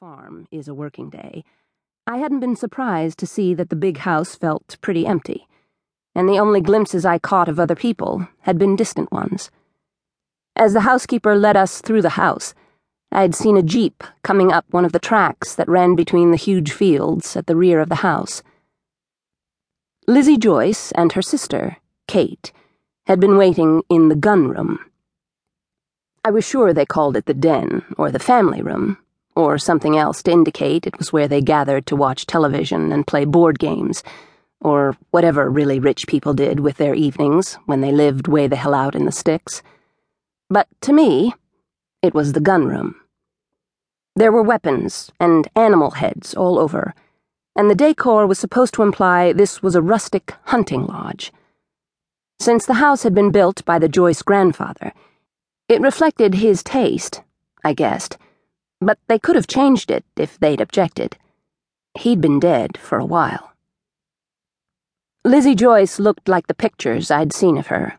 farm is a working day, I hadn't been surprised to see that the big house felt pretty empty, and the only glimpses I caught of other people had been distant ones. As the housekeeper led us through the house, I had seen a jeep coming up one of the tracks that ran between the huge fields at the rear of the house. Lizzie Joyce and her sister, Kate, had been waiting in the gun room. I was sure they called it the den or the family room or something else to indicate it was where they gathered to watch television and play board games, or whatever really rich people did with their evenings when they lived way the hell out in the sticks. But to me, it was the gun room. There were weapons and animal heads all over, and the decor was supposed to imply this was a rustic hunting lodge. Since the house had been built by the Joyce grandfather, it reflected his taste, I guessed but they could have changed it if they'd objected. He'd been dead for a while. Lizzie Joyce looked like the pictures I'd seen of her,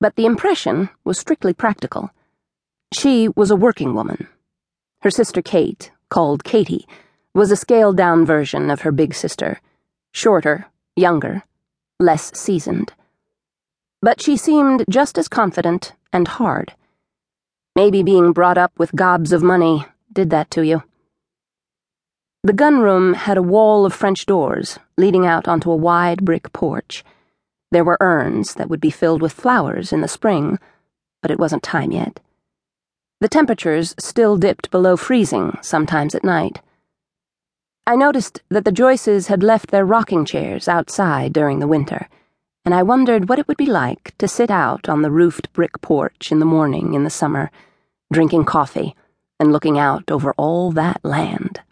but the impression was strictly practical. She was a working woman. Her sister Kate, called Katie, was a scaled down version of her big sister, shorter, younger, less seasoned. But she seemed just as confident and hard. Maybe being brought up with gobs of money did that to you. The gunroom had a wall of French doors leading out onto a wide brick porch. There were urns that would be filled with flowers in the spring, but it wasn't time yet. The temperatures still dipped below freezing sometimes at night. I noticed that the Joyces had left their rocking chairs outside during the winter, and I wondered what it would be like to sit out on the roofed brick porch in the morning in the summer, drinking coffee and looking out over all that land.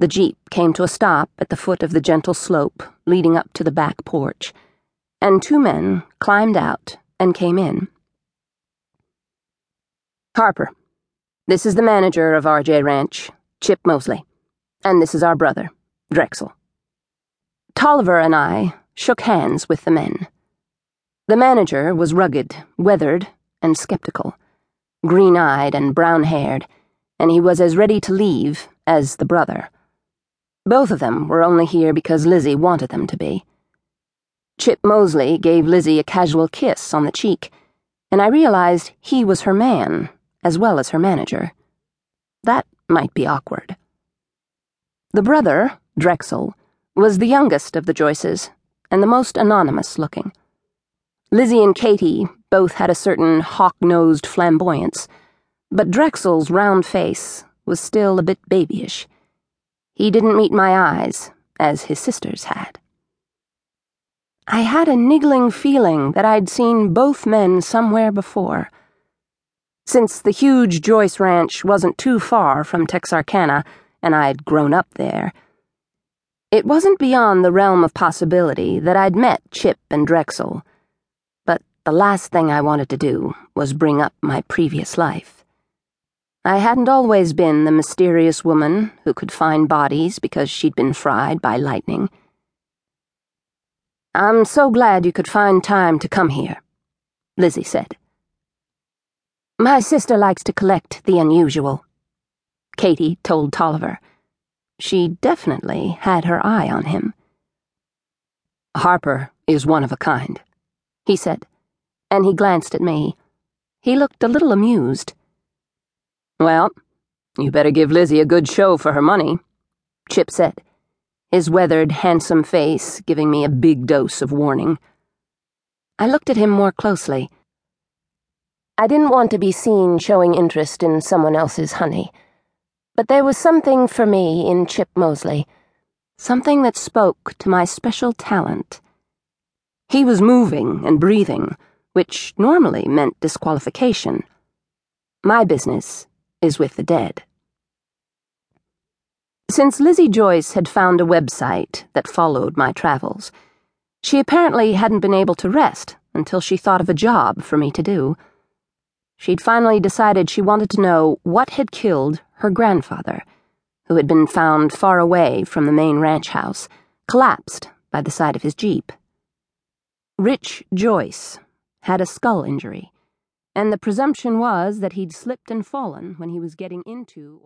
The jeep came to a stop at the foot of the gentle slope leading up to the back porch, and two men climbed out and came in. Harper, this is the manager of RJ Ranch, Chip Mosley, and this is our brother, Drexel. Tolliver and I shook hands with the men. The manager was rugged, weathered, and skeptical green eyed and brown haired, and he was as ready to leave as the brother. Both of them were only here because Lizzie wanted them to be. Chip Mosley gave Lizzie a casual kiss on the cheek, and I realized he was her man, as well as her manager. That might be awkward. The brother, Drexel, was the youngest of the Joyces, and the most anonymous looking. Lizzie and Katie both had a certain hawk nosed flamboyance, but Drexel's round face was still a bit babyish. He didn't meet my eyes, as his sisters had. I had a niggling feeling that I'd seen both men somewhere before. Since the huge Joyce ranch wasn't too far from Texarkana, and I'd grown up there, it wasn't beyond the realm of possibility that I'd met Chip and Drexel the last thing I wanted to do was bring up my previous life. I hadn't always been the mysterious woman who could find bodies because she'd been fried by lightning. I'm so glad you could find time to come here, Lizzie said. My sister likes to collect the unusual, Katie told Tolliver. She definitely had her eye on him. Harper is one of a kind, he said and he glanced at me. He looked a little amused. Well, you better give Lizzie a good show for her money, Chip said, his weathered, handsome face giving me a big dose of warning. I looked at him more closely. I didn't want to be seen showing interest in someone else's honey, but there was something for me in Chip Mosley, something that spoke to my special talent. He was moving and breathing which normally meant disqualification. My business is with the dead. Since Lizzie Joyce had found a website that followed my travels, she apparently hadn't been able to rest until she thought of a job for me to do. She'd finally decided she wanted to know what had killed her grandfather, who had been found far away from the main ranch house, collapsed by the side of his jeep. Rich Joyce had a skull injury, and the presumption was that he'd slipped and fallen when he was getting into